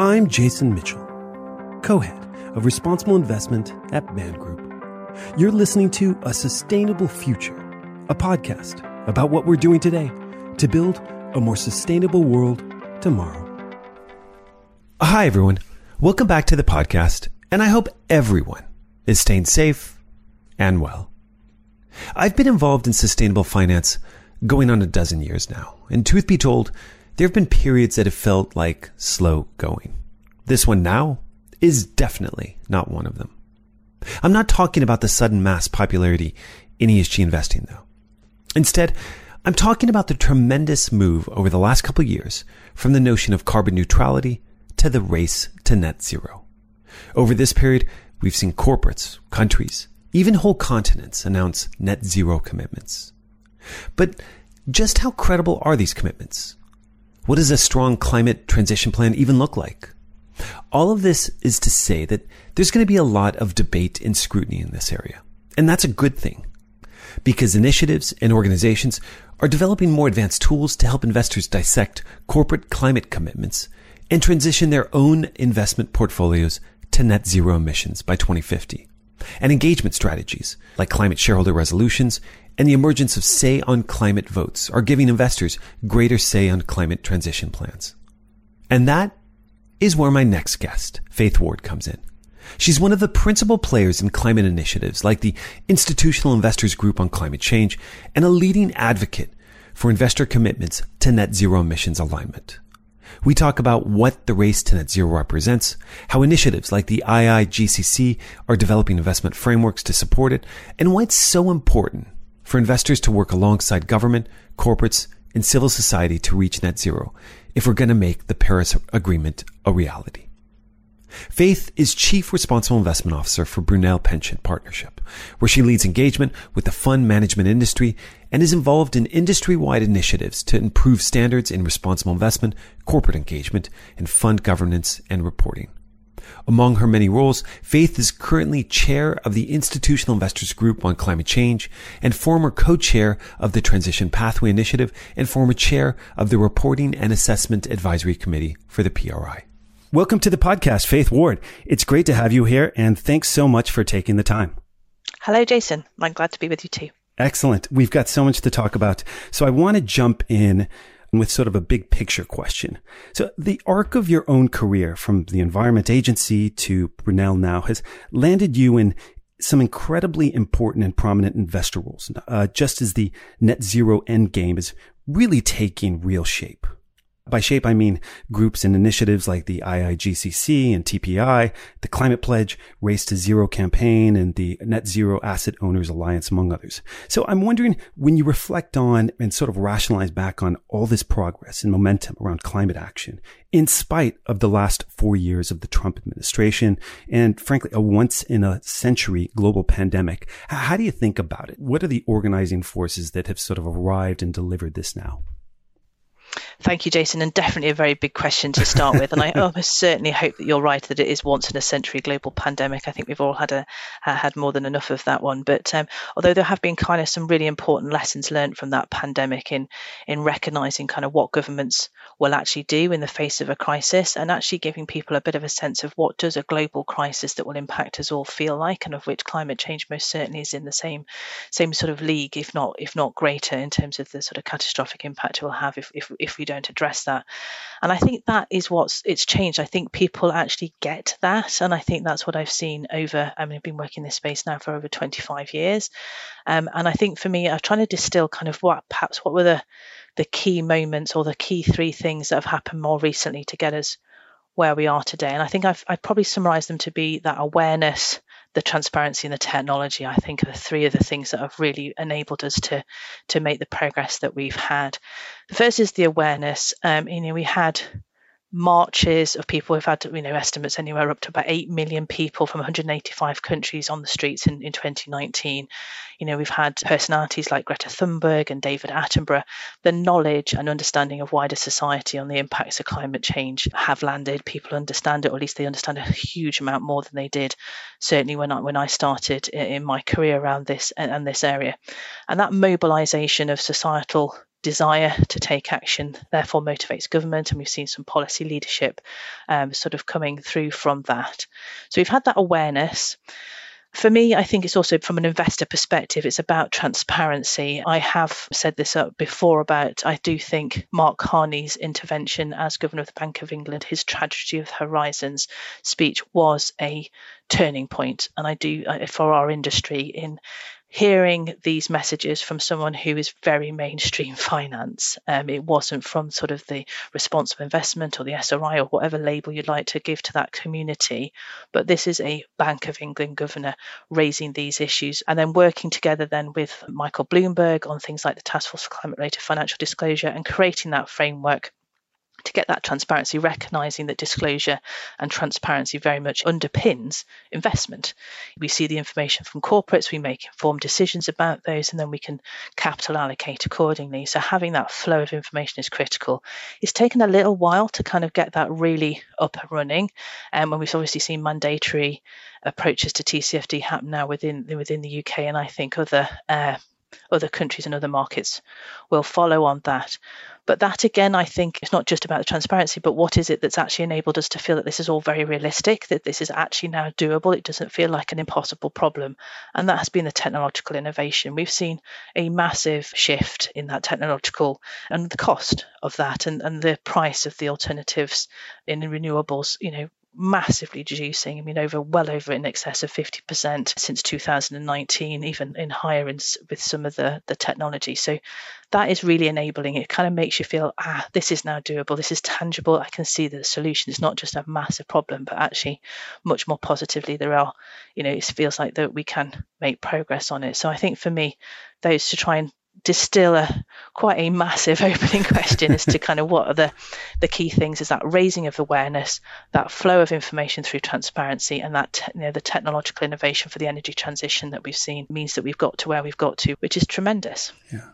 I'm Jason Mitchell, co head of responsible investment at Man Group. You're listening to A Sustainable Future, a podcast about what we're doing today to build a more sustainable world tomorrow. Hi, everyone. Welcome back to the podcast, and I hope everyone is staying safe and well. I've been involved in sustainable finance going on a dozen years now, and truth be told, there have been periods that have felt like slow going. This one now is definitely not one of them. I'm not talking about the sudden mass popularity in ESG investing though. Instead, I'm talking about the tremendous move over the last couple years from the notion of carbon neutrality to the race to net zero. Over this period, we've seen corporates, countries, even whole continents announce net zero commitments. But just how credible are these commitments? What does a strong climate transition plan even look like? All of this is to say that there's going to be a lot of debate and scrutiny in this area. And that's a good thing because initiatives and organizations are developing more advanced tools to help investors dissect corporate climate commitments and transition their own investment portfolios to net zero emissions by 2050. And engagement strategies like climate shareholder resolutions and the emergence of say on climate votes are giving investors greater say on climate transition plans. And that is where my next guest, Faith Ward, comes in. She's one of the principal players in climate initiatives like the Institutional Investors Group on Climate Change and a leading advocate for investor commitments to net zero emissions alignment. We talk about what the race to net zero represents, how initiatives like the IIGCC are developing investment frameworks to support it, and why it's so important for investors to work alongside government, corporates, and civil society to reach net zero if we're going to make the Paris Agreement a reality. Faith is Chief Responsible Investment Officer for Brunel Pension Partnership, where she leads engagement with the fund management industry and is involved in industry-wide initiatives to improve standards in responsible investment, corporate engagement, and fund governance and reporting. Among her many roles, Faith is currently chair of the Institutional Investors Group on Climate Change and former co-chair of the Transition Pathway Initiative and former chair of the Reporting and Assessment Advisory Committee for the PRI. Welcome to the podcast, Faith Ward. It's great to have you here and thanks so much for taking the time. Hello, Jason. I'm glad to be with you too. Excellent. We've got so much to talk about. So I want to jump in with sort of a big picture question. So the arc of your own career from the Environment Agency to Brunel now has landed you in some incredibly important and prominent investor roles, uh, just as the net zero end game is really taking real shape. By shape, I mean groups and initiatives like the IIGCC and TPI, the Climate Pledge, Race to Zero campaign, and the Net Zero Asset Owners Alliance, among others. So I'm wondering when you reflect on and sort of rationalize back on all this progress and momentum around climate action, in spite of the last four years of the Trump administration and frankly, a once in a century global pandemic, how do you think about it? What are the organizing forces that have sort of arrived and delivered this now? Thank you, Jason, and definitely a very big question to start with. And I almost certainly hope that you're right that it is once in a century global pandemic. I think we've all had a uh, had more than enough of that one. But um, although there have been kind of some really important lessons learned from that pandemic in in recognizing kind of what governments will actually do in the face of a crisis, and actually giving people a bit of a sense of what does a global crisis that will impact us all feel like, and of which climate change most certainly is in the same same sort of league, if not if not greater, in terms of the sort of catastrophic impact it will have if if, if we don't address that. And I think that is what's it's changed. I think people actually get that, and I think that's what I've seen over. I mean, I've been working in this space now for over 25 years, um, and I think for me, I'm trying to distill kind of what perhaps what were the the key moments or the key three things that have happened more recently to get us where we are today. And I think I've, I've probably summarized them to be that awareness, the transparency and the technology, I think are three of the things that have really enabled us to to make the progress that we've had. The first is the awareness. Um, you know, we had marches of people. We've had, you know, estimates anywhere up to about 8 million people from 185 countries on the streets in, in 2019. You know, we've had personalities like Greta Thunberg and David Attenborough. The knowledge and understanding of wider society on the impacts of climate change have landed. People understand it, or at least they understand a huge amount more than they did certainly when I when I started in my career around this and, and this area. And that mobilization of societal desire to take action therefore motivates government and we've seen some policy leadership um, sort of coming through from that. So we've had that awareness. For me, I think it's also from an investor perspective, it's about transparency. I have said this up before about I do think Mark Carney's intervention as governor of the Bank of England, his tragedy of horizons speech was a turning point, and I do uh, for our industry in hearing these messages from someone who is very mainstream finance. Um, it wasn't from sort of the responsible investment or the SRI or whatever label you'd like to give to that community. But this is a Bank of England governor raising these issues and then working together then with Michael Bloomberg on things like the Task Force for Climate Related Financial Disclosure and creating that framework to get that transparency, recognizing that disclosure and transparency very much underpins investment. We see the information from corporates, we make informed decisions about those, and then we can capital allocate accordingly. So, having that flow of information is critical. It's taken a little while to kind of get that really up and running. And um, when we've obviously seen mandatory approaches to TCFD happen now within within the UK, and I think other uh, other countries and other markets will follow on that. But that again, I think it's not just about the transparency, but what is it that's actually enabled us to feel that this is all very realistic, that this is actually now doable. It doesn't feel like an impossible problem. And that has been the technological innovation. We've seen a massive shift in that technological and the cost of that and, and the price of the alternatives in renewables, you know, massively reducing. I mean, over well over in excess of 50% since 2019, even in higher in, with some of the, the technology. So that is really enabling. It kind of makes you feel, ah, this is now doable. This is tangible. I can see the solution. It's not just a massive problem, but actually much more positively. There are, you know, it feels like that we can make progress on it. So I think for me, those to try and distill a quite a massive opening question as to kind of what are the the key things is that raising of awareness that flow of information through transparency and that you know the technological innovation for the energy transition that we've seen means that we've got to where we've got to which is tremendous yeah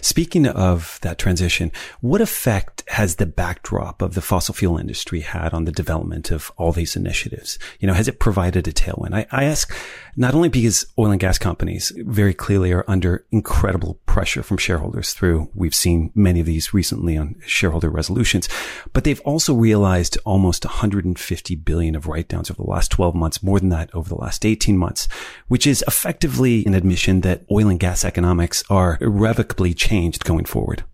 Speaking of that transition, what effect has the backdrop of the fossil fuel industry had on the development of all these initiatives? You know, has it provided a tailwind? I, I ask not only because oil and gas companies very clearly are under incredible pressure from shareholders through, we've seen many of these recently on shareholder resolutions, but they've also realized almost 150 billion of write downs over the last 12 months, more than that over the last 18 months, which is effectively an admission that oil and gas economics are irrevocably changed going forward.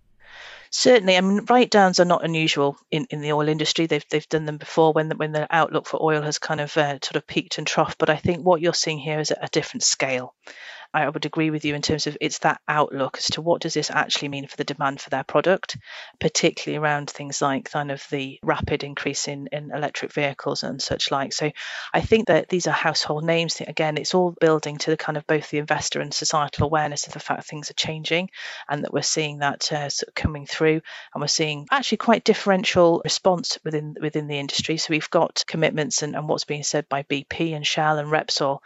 Certainly, I mean, write downs are not unusual in, in the oil industry. They've they've done them before when the, when the outlook for oil has kind of uh, sort of peaked and troughed. But I think what you're seeing here is at a different scale. I would agree with you in terms of it's that outlook as to what does this actually mean for the demand for their product, particularly around things like kind of the rapid increase in, in electric vehicles and such like. So I think that these are household names. Again, it's all building to the kind of both the investor and societal awareness of the fact things are changing and that we're seeing that uh, sort of coming through and we're seeing actually quite differential response within within the industry. So we've got commitments and, and what's being said by BP and Shell and Repsol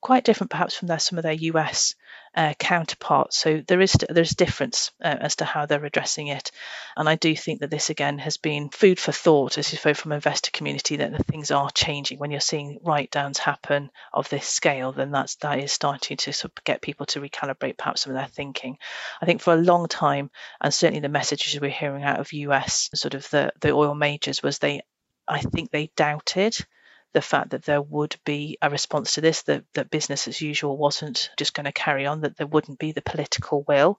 quite different perhaps from their, some of their US uh, counterparts. So there is there's difference uh, as to how they're addressing it, and I do think that this again has been food for thought as you say from investor community that things are changing. When you're seeing write downs happen of this scale, then that's that is starting to sort of get people to recalibrate perhaps some of their thinking. I think for a long time, and certainly the messages we're hearing out of US sort of the the oil majors was they I think they doubted the fact that there would be a response to this, that, that business as usual wasn't just going to carry on, that there wouldn't be the political will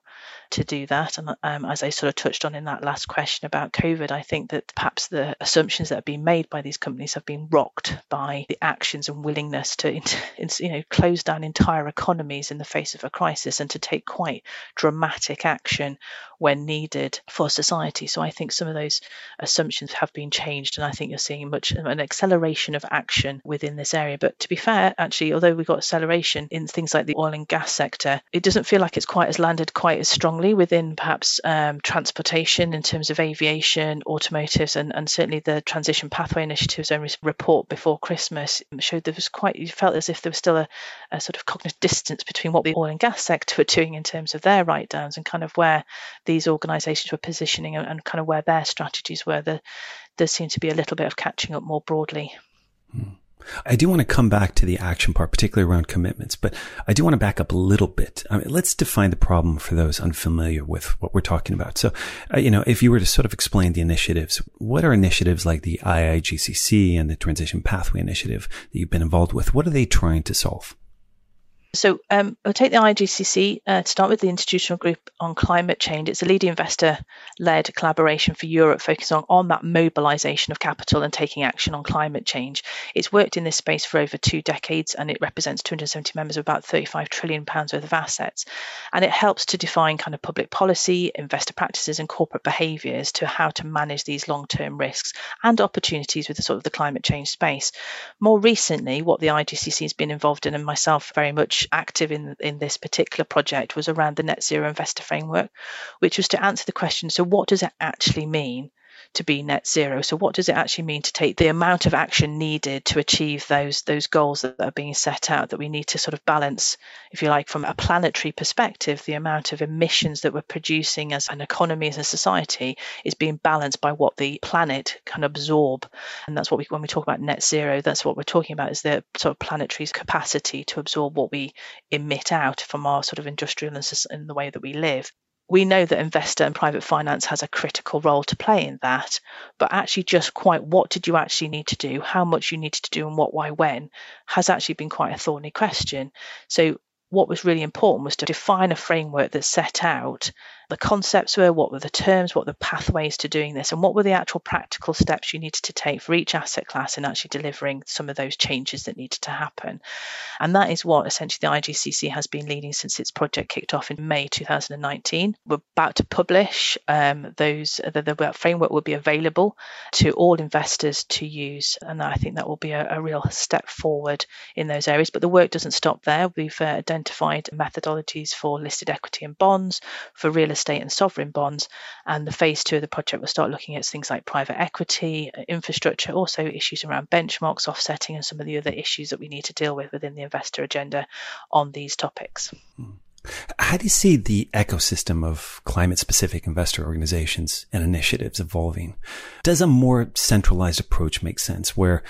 to do that. And um, as I sort of touched on in that last question about COVID, I think that perhaps the assumptions that have been made by these companies have been rocked by the actions and willingness to, you know, close down entire economies in the face of a crisis and to take quite dramatic action when needed for society. So I think some of those assumptions have been changed, and I think you're seeing much an acceleration of action within this area. But to be fair, actually, although we've got acceleration in things like the oil and gas sector, it doesn't feel like it's quite as landed quite as strongly within perhaps um, transportation in terms of aviation, automotives, and, and certainly the Transition Pathway Initiative's own report before Christmas showed there was quite, you felt as if there was still a, a sort of cognitive distance between what the oil and gas sector were doing in terms of their write downs and kind of where the these organisations were positioning and, and, kind of where their strategies were, there, there seemed to be a little bit of catching up more broadly. Hmm. I do want to come back to the action part, particularly around commitments, but I do want to back up a little bit. I mean, let's define the problem for those unfamiliar with what we're talking about. So, uh, you know, if you were to sort of explain the initiatives, what are initiatives like the IIGCC and the Transition Pathway Initiative that you've been involved with? What are they trying to solve? So um, I'll take the IGCC uh, to start with the Institutional Group on Climate Change. It's a leading investor-led collaboration for Europe focusing on, on that mobilisation of capital and taking action on climate change. It's worked in this space for over two decades and it represents 270 members of about 35 trillion pounds worth of assets. And it helps to define kind of public policy, investor practices and corporate behaviours to how to manage these long-term risks and opportunities with the sort of the climate change space. More recently, what the IGCC has been involved in and myself very much active in in this particular project was around the net zero investor framework, which was to answer the question: so what does it actually mean to be net zero. So what does it actually mean to take the amount of action needed to achieve those those goals that are being set out that we need to sort of balance, if you like, from a planetary perspective, the amount of emissions that we're producing as an economy, as a society, is being balanced by what the planet can absorb. And that's what we when we talk about net zero, that's what we're talking about is the sort of planetary's capacity to absorb what we emit out from our sort of industrial and, and the way that we live we know that investor and private finance has a critical role to play in that, but actually just quite what did you actually need to do, how much you needed to do, and what, why, when has actually been quite a thorny question. So what was really important was to define a framework that set out the concepts were, what were the terms, what were the pathways to doing this, and what were the actual practical steps you needed to take for each asset class in actually delivering some of those changes that needed to happen. And that is what essentially the IGCC has been leading since its project kicked off in May 2019. We're about to publish um, those, the, the, framework will be available to all investors to use, and I think that will be a, a real step forward in those areas. But the work doesn't stop there. We've uh, identified methodologies for listed equity and bonds, for real estate and sovereign bonds. And the phase two of the project will start looking at things like private equity, uh, infrastructure, also issues around benchmarks, offsetting, and some of the other issues that we need to deal with within the investor agenda on these topics. Hmm. How do you see the ecosystem of climate specific investor organizations and initiatives evolving? Does a more centralized approach make sense where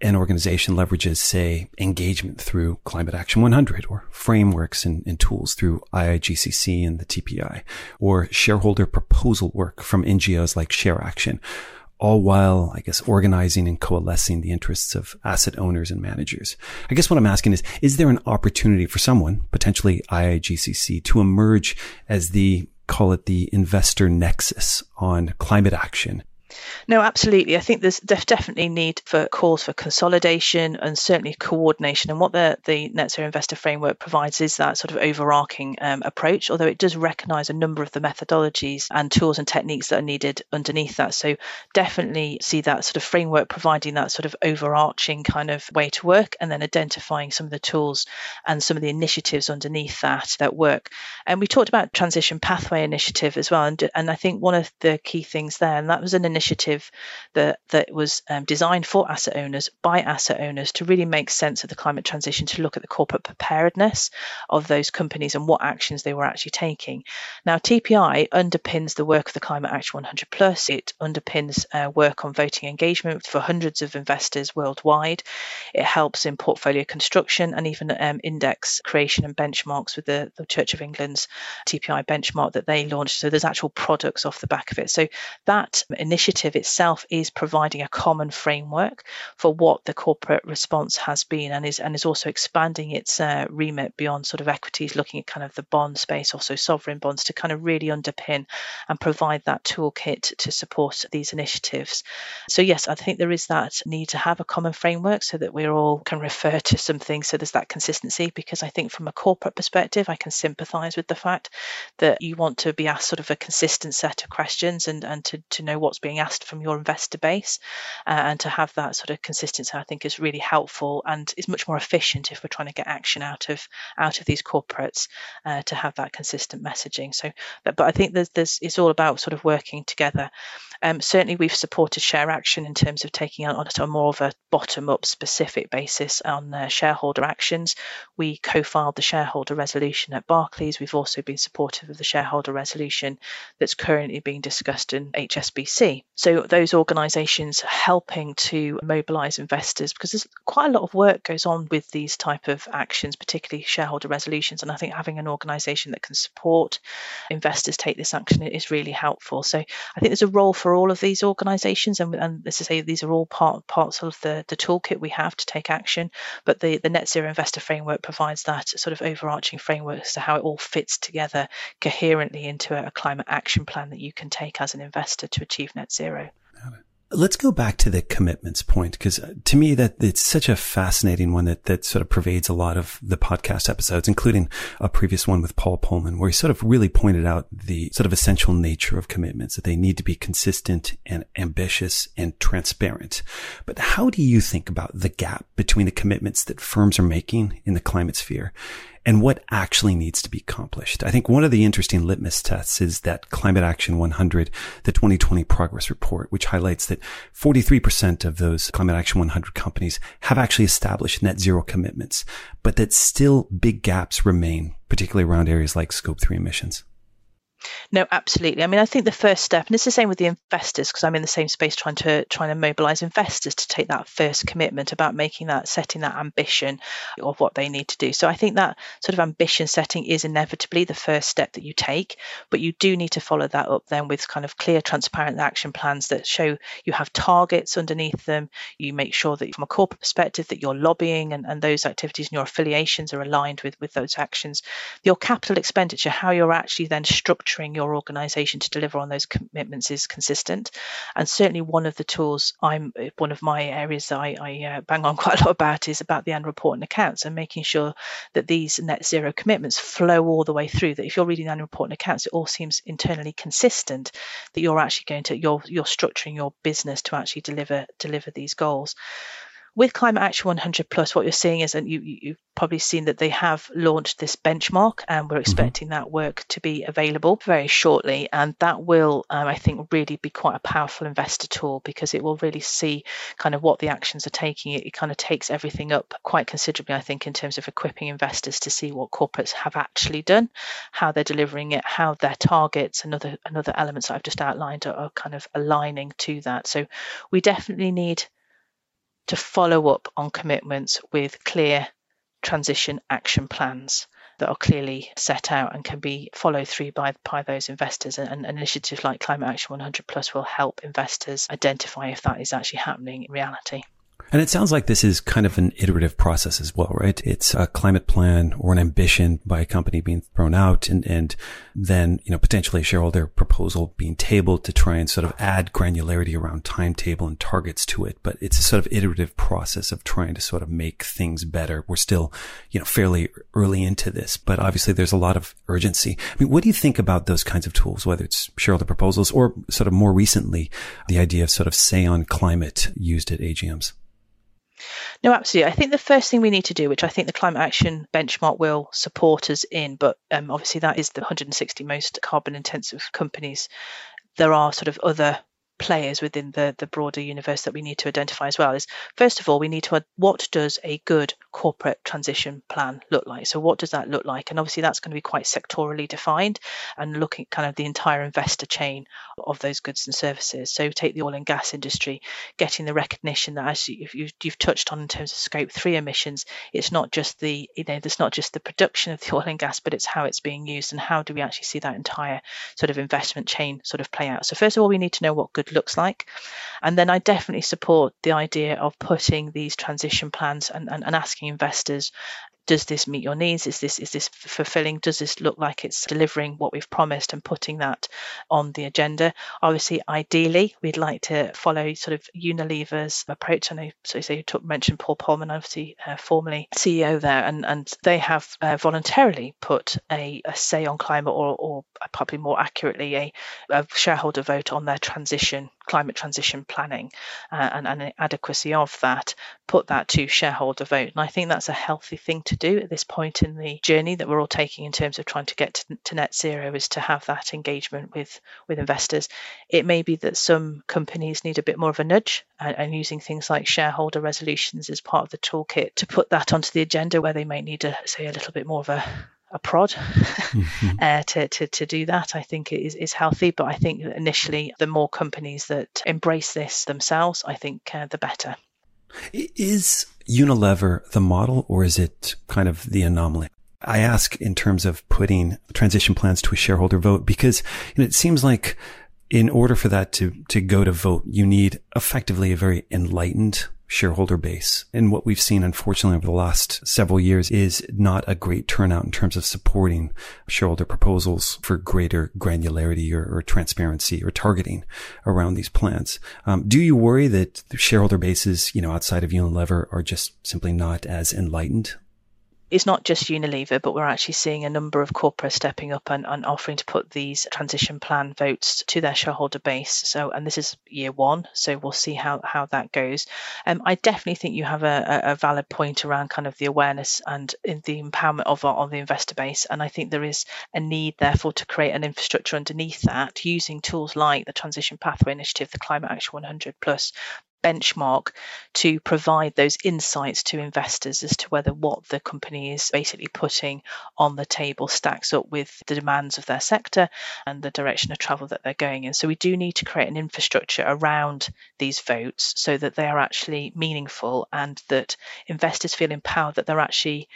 an organization leverages, say, engagement through Climate Action 100 or frameworks and, and, tools through IIGCC and the TPI or shareholder proposal work from NGOs like ShareAction, all while, I guess, organizing and coalescing the interests of asset owners and managers. I guess what I'm asking is, is there an opportunity for someone, potentially IIGCC, to emerge as the call it the investor nexus on climate action no, absolutely. I think there's def- definitely need for calls for consolidation and certainly coordination. And what the, the Net Zero Investor Framework provides is that sort of overarching um, approach, although it does recognise a number of the methodologies and tools and techniques that are needed underneath that. So definitely see that sort of framework providing that sort of overarching kind of way to work and then identifying some of the tools and some of the initiatives underneath that that work. And we talked about Transition Pathway Initiative as well. And, and I think one of the key things there, and that was an initiative that that was um, designed for asset owners by asset owners to really make sense of the climate transition, to look at the corporate preparedness of those companies and what actions they were actually taking. Now, TPI underpins the work of the Climate Action 100 Plus. It underpins uh, work on voting engagement for hundreds of investors worldwide. It helps in portfolio construction and even um, index creation and benchmarks with the, the Church of England's TPI benchmark that they launched. So there's actual products off the back of it. So that initiative initiative itself is providing a common framework for what the corporate response has been and is and is also expanding its uh, remit beyond sort of equities, looking at kind of the bond space, also sovereign bonds, to kind of really underpin and provide that toolkit to support these initiatives. So yes, I think there is that need to have a common framework so that we all can refer to something. So there's that consistency because I think from a corporate perspective, I can sympathise with the fact that you want to be asked sort of a consistent set of questions and and to, to know what's being being asked from your investor base. Uh, and to have that sort of consistency, I think, is really helpful and is much more efficient if we're trying to get action out of out of these corporates uh, to have that consistent messaging. So, but, I think there's, there's it's all about sort of working together. Um, certainly, we've supported Share Action in terms of taking on, a more of a bottom up specific basis on uh, shareholder actions. We co filed the shareholder resolution at Barclays. We've also been supportive of the shareholder resolution that's currently being discussed in HSBC. So, those organisations helping to mobilise investors because there's quite a lot of work goes on with these type of actions, particularly shareholder resolutions. And I think having an organisation that can support investors take this action is really helpful. So I think there's a role for all of these organisations, and, and as I say, these are all part parts of the, the toolkit we have to take action. But the, the Net Zero Investor Framework provides that sort of overarching framework as to how it all fits together coherently into a, a climate action plan that you can take as an investor to achieve net zero. Let's go back to the commitments point because uh, to me that it's such a fascinating one that that sort of pervades a lot of the podcast episodes, including a previous one with Paul Polman, where he sort of really pointed out the sort of essential nature of commitments that they need to be consistent and ambitious and transparent. But how do you think about the gap between the commitments that firms are making in the climate sphere and what actually needs to be accomplished. I think one of the interesting litmus tests is that Climate Action 100, the 2020 progress report, which highlights that 43% of those Climate Action 100 companies have actually established net zero commitments, but that still big gaps remain, particularly around areas like scope three emissions. No, absolutely. I mean, I think the first step, and it's the same with the investors, because I'm in the same space trying to trying to mobilize investors to take that first commitment about making that setting that ambition of what they need to do. So I think that sort of ambition setting is inevitably the first step that you take, but you do need to follow that up then with kind of clear, transparent action plans that show you have targets underneath them. You make sure that from a corporate perspective that your lobbying and, and those activities and your affiliations are aligned with with those actions. Your capital expenditure, how you're actually then structured your organization to deliver on those commitments is consistent. And certainly one of the tools I'm one of my areas that I, I uh, bang on quite a lot about is about the annual report and accounts and making sure that these net zero commitments flow all the way through. That if you're reading the annual report and accounts, it all seems internally consistent that you're actually going to you're you're structuring your business to actually deliver deliver these goals with Climate Action 100 Plus, what you're seeing is, and you, you've probably seen that they have launched this benchmark, and we're mm-hmm. expecting mm-hmm. that work to be available very shortly. And that will, um, I think, really be quite a powerful investor tool because it will really see kind of what the actions are taking. It, it kind of takes everything up quite considerably, I think, in terms of equipping investors to see what corporates have actually done, how they're delivering it, how their targets and other, and other elements that I've just outlined are, are kind of aligning to that. So we definitely need to follow up on commitments with clear transition action plans that are clearly set out and can be followed through by, by those investors. And, and initiatives like Climate Action 100 Plus will help investors identify if that is actually happening in reality. And it sounds like this is kind of an iterative process as well, right? It's a climate plan or an ambition by a company being thrown out and, and then, you know, potentially a shareholder proposal being tabled to try and sort of add granularity around timetable and targets to it. But it's a sort of iterative process of trying to sort of make things better. We're still, you know, fairly early into this, but obviously there's a lot of urgency. I mean, what do you think about those kinds of tools, whether it's shareholder proposals or sort of more recently, the idea of sort of say on climate used at AGMs? No, absolutely. I think the first thing we need to do, which I think the climate action benchmark will support us in, but um, obviously that is the 160 most carbon intensive companies. There are sort of other players within the, the broader universe that we need to identify as well is first of all we need to what does a good corporate transition plan look like? So what does that look like? And obviously that's going to be quite sectorally defined and looking at kind of the entire investor chain of those goods and services. So take the oil and gas industry getting the recognition that as you, you've, you've touched on in terms of scope 3 emissions it's not just the you know there's not just the production of the oil and gas but it's how it's being used and how do we actually see that entire sort of investment chain sort of play out. So first of all we need to know what good looks like. And then I definitely support the idea of putting these transition plans and, and, and asking investors does this meet your needs? Is this is this fulfilling? Does this look like it's delivering what we've promised? and putting that on the agenda. Obviously ideally we'd like to follow sort of unilever's approach. I know so you talk, mentioned paul polman obviously uh, formerly ceo there and and they have uh, voluntarily put a, a, say on climate or or probably more accurately a, a shareholder vote on their transition climate transition planning uh, and, and adequacy of that, put that to shareholder vote. And I think that's a healthy thing to do at this point in the journey that we're all taking in terms of trying to get to, to net zero is to have that engagement with with investors. It may be that some companies need a bit more of a nudge and, and using things like shareholder resolutions as part of the toolkit to put that onto the agenda where they might need to say a little bit more of a a prod mm-hmm. uh, to, to, to do that, I think is, is healthy. But I think initially, the more companies that embrace this themselves, I think uh, the better. Is Unilever the model or is it kind of the anomaly? I ask in terms of putting transition plans to a shareholder vote because you know, it seems like in order for that to, to go to vote, you need effectively a very enlightened shareholder base. And what we've seen, unfortunately, over the last several years is not a great turnout in terms of supporting shareholder proposals for greater granularity or, or transparency or targeting around these plans. Um, do you worry that shareholder bases, you know, outside of Unilever are just simply not as enlightened it's not just Unilever, but we're actually seeing a number of corporates stepping up and, and, offering to put these transition plan votes to their shareholder base. So, and this is year one, so we'll see how how that goes. Um, I definitely think you have a, a valid point around kind of the awareness and the empowerment of of the investor base, and I think there is a need, therefore, to create an infrastructure underneath that using tools like the Transition Pathway Initiative, the Climate Action 100 Plus, benchmark to provide those insights to investors as to whether what the company is basically putting on the table stacks up with the demands of their sector and the direction of travel that they're going in. So we do need to create an infrastructure around these votes so that they are actually meaningful and that investors feel empowered that they're actually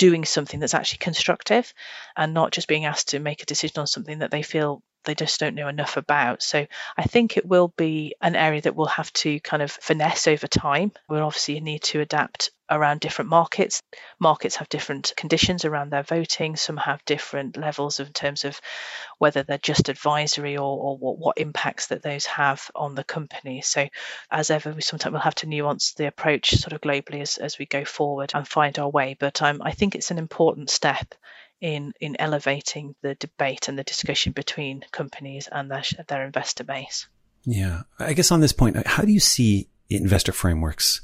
doing something that's actually constructive and not just being asked to make a decision on something that they feel they just don't know enough about. So I think it will be an area that we'll have to kind of finesse over time. We'll obviously need to adapt around different markets. Markets have different conditions around their voting. Some have different levels in terms of whether they're just advisory or, or what, what impacts that those have on the company. So as ever, we sometimes will have to nuance the approach sort of globally as, as we go forward and find our way. But um, I think it's an important step in in elevating the debate and the discussion between companies and their their investor base. Yeah, I guess on this point, how do you see investor frameworks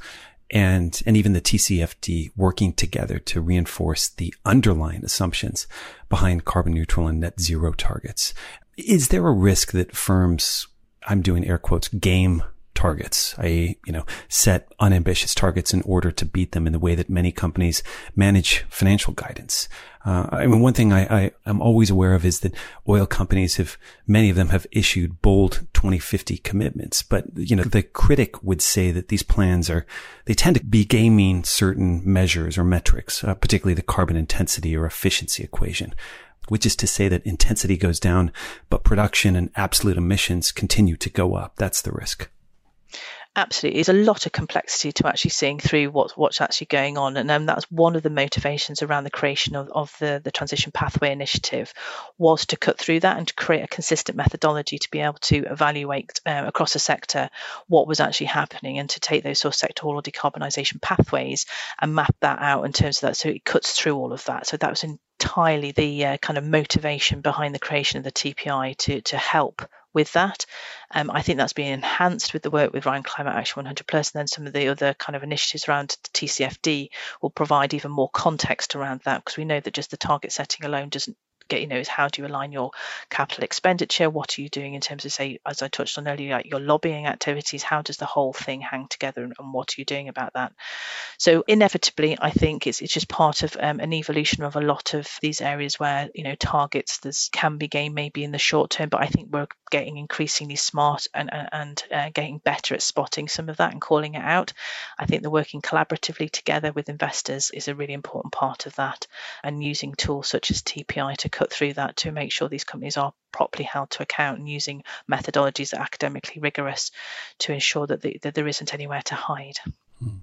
and and even the TCFD working together to reinforce the underlying assumptions behind carbon neutral and net zero targets? Is there a risk that firms, I'm doing air quotes, game targets. I, you know, set unambitious targets in order to beat them in the way that many companies manage financial guidance. Uh, I mean, one thing I, I am always aware of is that oil companies have, many of them have issued bold 2050 commitments, but, you know, the critic would say that these plans are, they tend to be gaming certain measures or metrics, uh, particularly the carbon intensity or efficiency equation which is to say that intensity goes down, but production and absolute emissions continue to go up. That's the risk. Absolutely, there's a lot of complexity to actually seeing through what's what's actually going on, and um, that's one of the motivations around the creation of, of the the transition pathway initiative was to cut through that and to create a consistent methodology to be able to evaluate uh, across the sector what was actually happening and to take those sort of sectoral decarbonisation pathways and map that out in terms of that, so it cuts through all of that. So that was entirely the uh, kind of motivation behind the creation of the TPI to to help with that. Um, I think that's being enhanced with the work with Ryan Climate Action 100 Plus, and then some of the other kind of initiatives around the TCFD will provide even more context around that because we know that just the target setting alone doesn't get you know is how do you align your capital expenditure? What are you doing in terms of say as i touched on earlier like your lobbying activities? How does the whole thing hang together and, and what are you doing about that? So inevitably i think it's, it's just part of um, an evolution of a lot of these areas where you know targets there's can be gained maybe in the short term but i think we're getting increasingly smart and and uh, getting better at spotting some of that and calling it out. I think the working collaboratively together with investors is a really important part of that and using tools such as tpi to cut through that to make sure these companies are properly held to account and using methodologies that are academically rigorous to ensure that, the, that there isn't anywhere to hide. Hmm.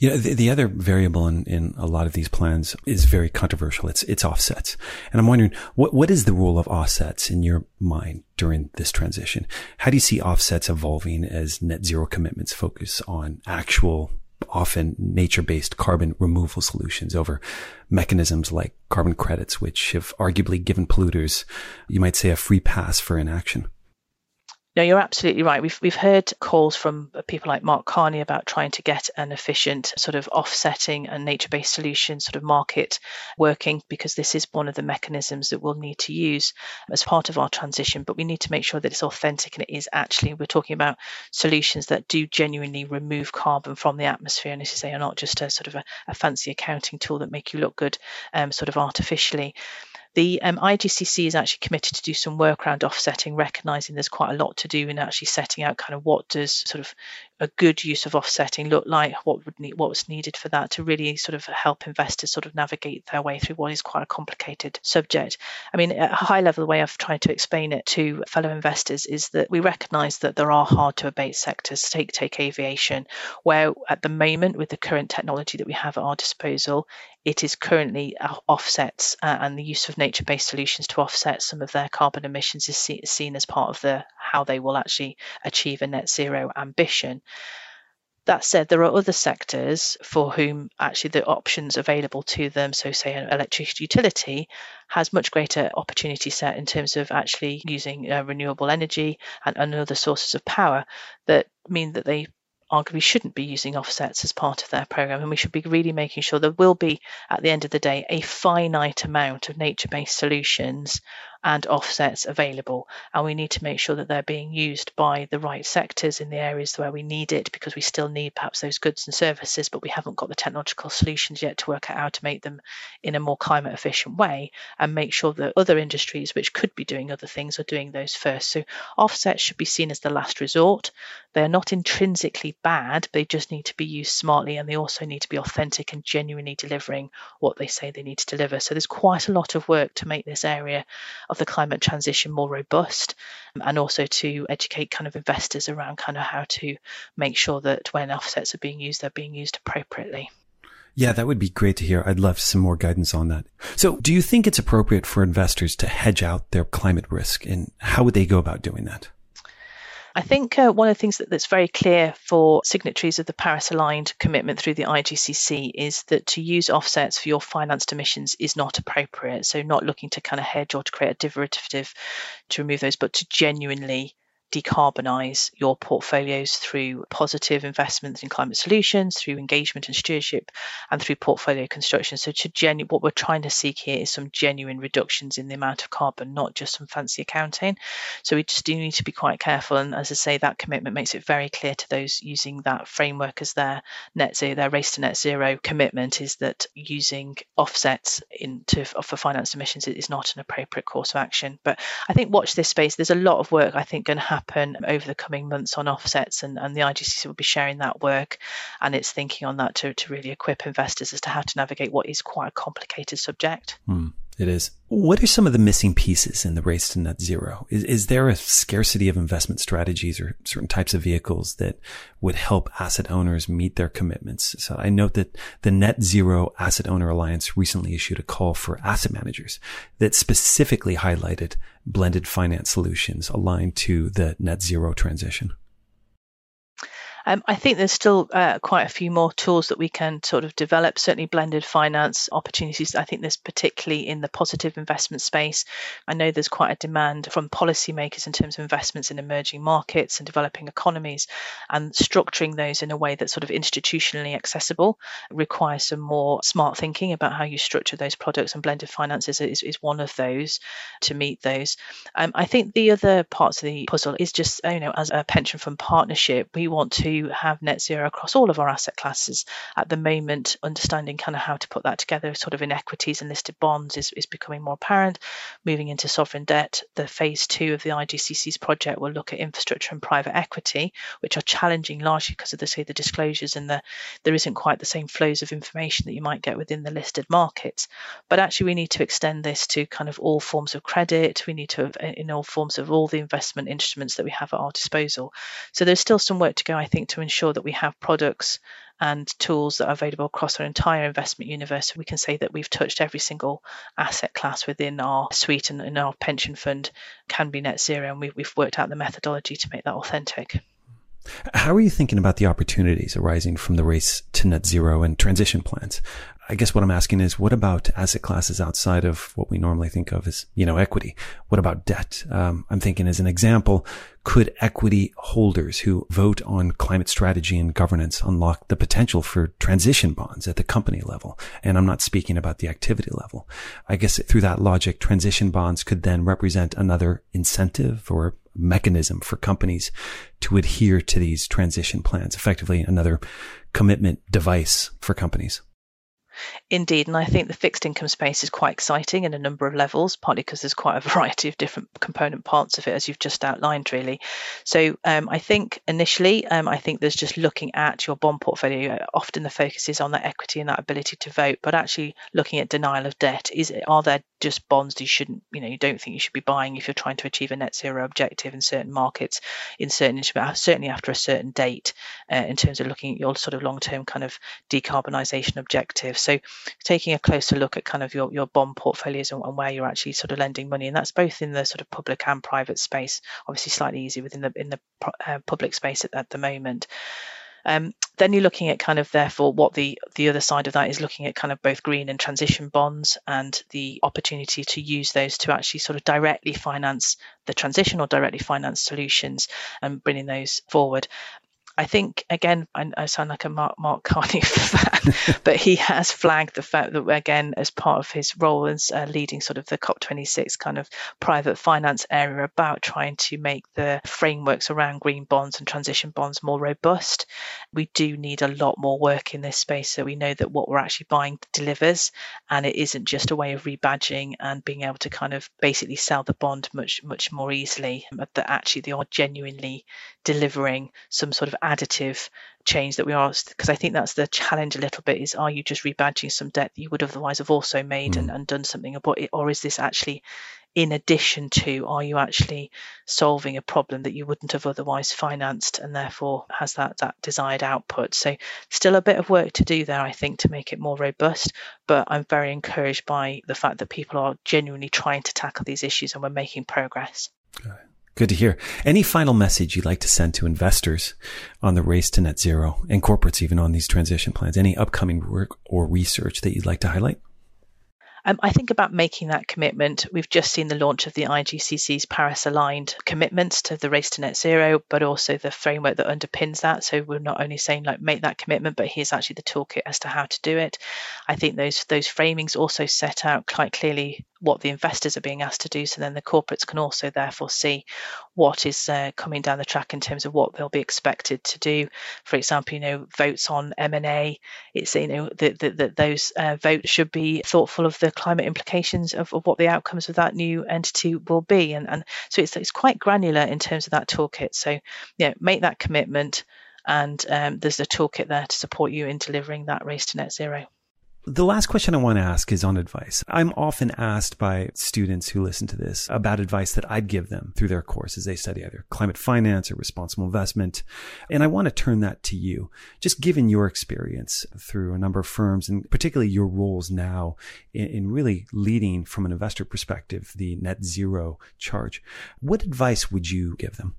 The, the, other variable in, in a lot of these plans is very controversial. It's, it's offsets. And I'm wondering, what, what is the role of offsets in your mind during this transition? How do you see offsets evolving as net zero commitments focus on actual often nature-based carbon removal solutions over mechanisms like carbon credits, which have arguably given polluters, you might say, a free pass for inaction. No, you're absolutely right. We've we've heard calls from people like Mark Carney about trying to get an efficient sort of offsetting and nature-based solution sort of market working because this is one of the mechanisms that we'll need to use as part of our transition. But we need to make sure that it's authentic and it is actually we're talking about solutions that do genuinely remove carbon from the atmosphere and as you say are not just a sort of a, a fancy accounting tool that make you look good um, sort of artificially. The um, IGCC is actually committed to do some work around offsetting, recognizing there's quite a lot to do in actually setting out kind of what does sort of a good use of offsetting look like, what would need, what was needed for that to really sort of help investors sort of navigate their way through what is quite a complicated subject. I mean, at a high level, the way I've tried to explain it to fellow investors is that we recognise that there are hard to abate sectors. Take take aviation, where at the moment with the current technology that we have at our disposal, it is currently offsets uh, and the use of nature-based solutions to offset some of their carbon emissions is see, seen as part of the how they will actually achieve a net zero ambition. That said, there are other sectors for whom actually the options available to them, so say an electricity utility, has much greater opportunity set in terms of actually using uh, renewable energy and, and other sources of power that mean that they arguably shouldn't be using offsets as part of their program. And we should be really making sure there will be, at the end of the day, a finite amount of nature based solutions and offsets available. And we need to make sure that they're being used by the right sectors in the areas where we need it because we still need perhaps those goods and services, but we haven't got the technological solutions yet to work out how to make them in a more climate efficient way and make sure that other industries which could be doing other things are doing those first. So offsets should be seen as the last resort. They're not intrinsically bad, they just need to be used smartly and they also need to be authentic and genuinely delivering what they say they need to deliver. So there's quite a lot of work to make this area of the climate transition more robust um, and also to educate kind of investors around kind of how to make sure that when offsets are being used, they're being used appropriately. Yeah, that would be great to hear. I'd love some more guidance on that. So do you think it's appropriate for investors to hedge out their climate risk and how would they go about doing that? I think uh, one of the things that, that's very clear for signatories of the Paris aligned commitment through the IGCC is that to use offsets for your financed emissions is not appropriate. So, not looking to kind of hedge or to create a derivative to remove those, but to genuinely decarbonize your portfolios through positive investments in climate solutions, through engagement and stewardship, and through portfolio construction. So, to genu- what we're trying to seek here is some genuine reductions in the amount of carbon, not just some fancy accounting. So, we just do need to be quite careful. And as I say, that commitment makes it very clear to those using that framework as their net zero, their race to net zero commitment is that using offsets into for financed emissions is not an appropriate course of action. But I think watch this space. There's a lot of work I think going to happen happen over the coming months on offsets, and, and the IGCC will be sharing that work and its thinking on that to, to really equip investors as to how to navigate what is quite a complicated subject. Hmm. It is. What are some of the missing pieces in the race to net zero? Is, is there a scarcity of investment strategies or certain types of vehicles that would help asset owners meet their commitments? So I note that the Net Zero Asset Owner Alliance recently issued a call for asset managers that specifically highlighted blended finance solutions aligned to the net zero transition. Um, I think there's still uh, quite a few more tools that we can sort of develop, certainly blended finance opportunities. I think there's particularly in the positive investment space. I know there's quite a demand from policymakers in terms of investments in emerging markets and developing economies, and structuring those in a way that's sort of institutionally accessible requires some more smart thinking about how you structure those products, and blended finances is, is, one of those to meet those. Um, I think the other parts of the puzzle is just, you know, as a pension fund partnership, we want to have net zero across all of our asset classes. At the moment, understanding kind of how to put that together, sort of in equities and listed bonds, is, is becoming more apparent. Moving into sovereign debt, the phase two of the IGCC's project will look at infrastructure and private equity, which are challenging largely because of the say the disclosures and the there isn't quite the same flows of information that you might get within the listed markets. But actually, we need to extend this to kind of all forms of credit. We need to in all forms of all the investment instruments that we have at our disposal. So there's still some work to go, I think, to ensure that we have products and tools that are available across our entire investment universe. So we can say that we've touched every single asset class within our suite and in our pension fund can be net zero, and we, we've worked out the methodology to make that authentic. How are you thinking about the opportunities arising from the race to net zero and transition plans? I guess what I'm asking is, what about asset classes outside of what we normally think of as, you know, equity? What about debt? Um, I'm thinking as an example, could equity holders who vote on climate strategy and governance unlock the potential for transition bonds at the company level? And I'm not speaking about the activity level. I guess through that logic, transition bonds could then represent another incentive or mechanism for companies to adhere to these transition plans, effectively another commitment device for companies. Indeed, and I think the fixed income space is quite exciting in a number of levels, partly because there's quite a variety of different component parts of it, as you've just outlined, really. So um, I think initially, um, I think there's just looking at your bond portfolio. Often the focus is on that equity and that ability to vote, but actually looking at denial of debt. Is are there just bonds you shouldn't, you know, you don't think you should be buying if you're trying to achieve a net zero objective in certain markets, in certain certainly after a certain date, uh, in terms of looking at your sort of long-term kind of decarbonisation objectives. So taking a closer look at kind of your, your bond portfolios and, and, where you're actually sort of lending money, and that's both in the sort of public and private space. Obviously, slightly easier within the in the uh, public space at, at the moment. Um, then you're looking at kind of therefore what the the other side of that is looking at kind of both green and transition bonds and the opportunity to use those to actually sort of directly finance the transition or directly finance solutions and bringing those forward. I think again, I, I, sound like a Mark Mark Carney fan, but he has flagged the fact that again, as part of his role as uh, leading sort of the COP26 kind of private finance area, about trying to make the frameworks around green bonds and transition bonds more robust. We do need a lot more work in this space, so we know that what we're actually buying delivers, and it isn't just a way of rebadging and being able to kind of basically sell the bond much much more easily. But that actually they are genuinely delivering some sort of additive change that we are because I think that's the challenge a little bit is are you just rebadging some debt that you would otherwise have also made mm. and, and done something about it or is this actually in addition to are you actually solving a problem that you wouldn't have otherwise financed and therefore has that that desired output so still a bit of work to do there i think to make it more robust but i'm very encouraged by the fact that people are genuinely trying to tackle these issues and we're making progress okay. Good to hear. Any final message you'd like to send to investors on the race to net zero and corporates even on these transition plans? Any upcoming work or research that you'd like to highlight? Um, I think about making that commitment. We've just seen the launch of the IIGCC's Paris aligned commitments to the race to net zero, but also the framework that underpins that. So we're not only saying like make that commitment, but here's actually the toolkit as to how to do it. I think those those framings also set out quite clearly what the investors are being asked to do. So then the corporates can also therefore see what is uh, coming down the track in terms of what they'll be expected to do. For example, you know, votes on M&A. It's you know that those uh, votes should be thoughtful of the climate implications of, of what the outcomes of that new entity will be, and and so it's it's quite granular in terms of that toolkit. So yeah, make that commitment, and um, there's a toolkit there to support you in delivering that race to net zero. The last question I want to ask is on advice. I'm often asked by students who listen to this about advice that I'd give them through their course as they study either climate finance or responsible investment. And I want to turn that to you. Just given your experience through a number of firms and particularly your roles now in, in really leading from an investor perspective, the net zero charge, what advice would you give them?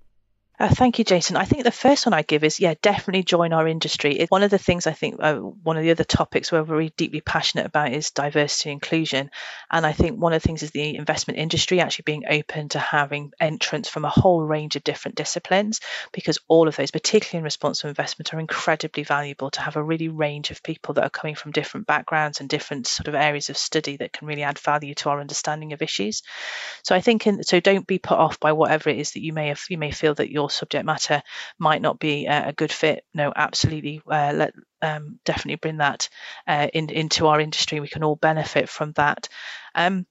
Uh, thank you, Jason. I think the first one I give is, yeah, definitely join our industry. One of the things I think, uh, one of the other topics we're very deeply passionate about is diversity and inclusion. And I think one of the things is the investment industry actually being open to having entrants from a whole range of different disciplines, because all of those, particularly in responsible investment, are incredibly valuable to have a really range of people that are coming from different backgrounds and different sort of areas of study that can really add value to our understanding of issues. So I think, in, so don't be put off by whatever it is that you may have, you may feel that you're subject matter might not be a good fit, no, absolutely uh, let um, definitely bring that uh, in, into our industry. We can all benefit from that. Um,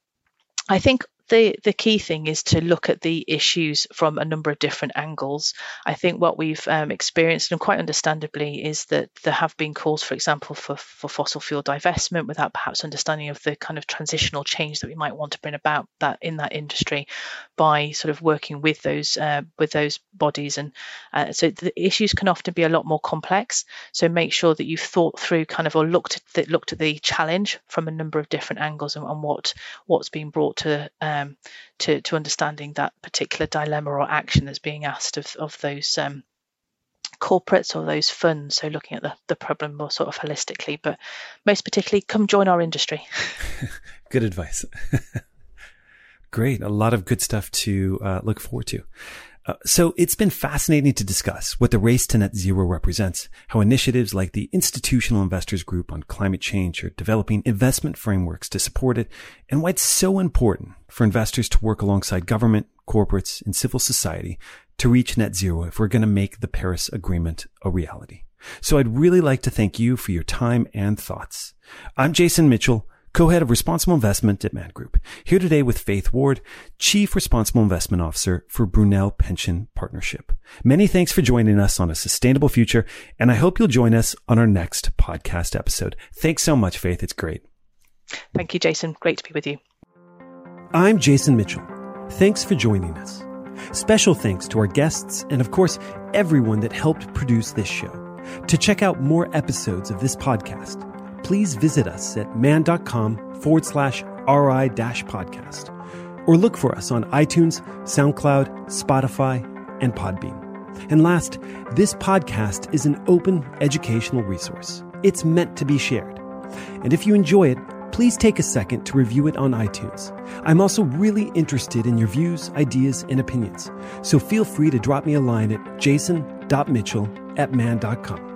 I think the the key thing is to look at the issues from a number of different angles. I think what we've um, experienced, and quite understandably, is that there have been calls, for example, for, for fossil fuel divestment without perhaps understanding of the kind of transitional change that we might want to bring about that in that industry by sort of working with those uh, with those bodies. And uh, so the issues can often be a lot more complex. So make sure that you've thought through kind of or looked at the, looked at the challenge from a number of different angles and, and what what's being brought to uh, um, to, to understanding that particular dilemma or action that's being asked of, of those um, corporates or those funds. So looking at the, the problem more sort of holistically, but most particularly, come join our industry. good advice. Great. A lot of good stuff to uh, look forward to. Uh, so it's been fascinating to discuss what the race to net zero represents, how initiatives like the Institutional Investors Group on climate change are developing investment frameworks to support it, and why it's so important for investors to work alongside government, corporates, and civil society to reach net zero if we're going to make the Paris Agreement a reality. So I'd really like to thank you for your time and thoughts. I'm Jason Mitchell co-head of responsible investment at Man Group, here today with Faith Ward, chief responsible investment officer for Brunel Pension Partnership. Many thanks for joining us on a sustainable future, and I hope you'll join us on our next podcast episode. Thanks so much, Faith. It's great. Thank you, Jason. Great to be with you. I'm Jason Mitchell. Thanks for joining us. Special thanks to our guests and, of course, everyone that helped produce this show. To check out more episodes of this podcast, please visit us at man.com forward slash RI dash podcast or look for us on iTunes, SoundCloud, Spotify, and Podbean. And last, this podcast is an open educational resource. It's meant to be shared. And if you enjoy it, please take a second to review it on iTunes. I'm also really interested in your views, ideas, and opinions. So feel free to drop me a line at jason.mitchell at man.com.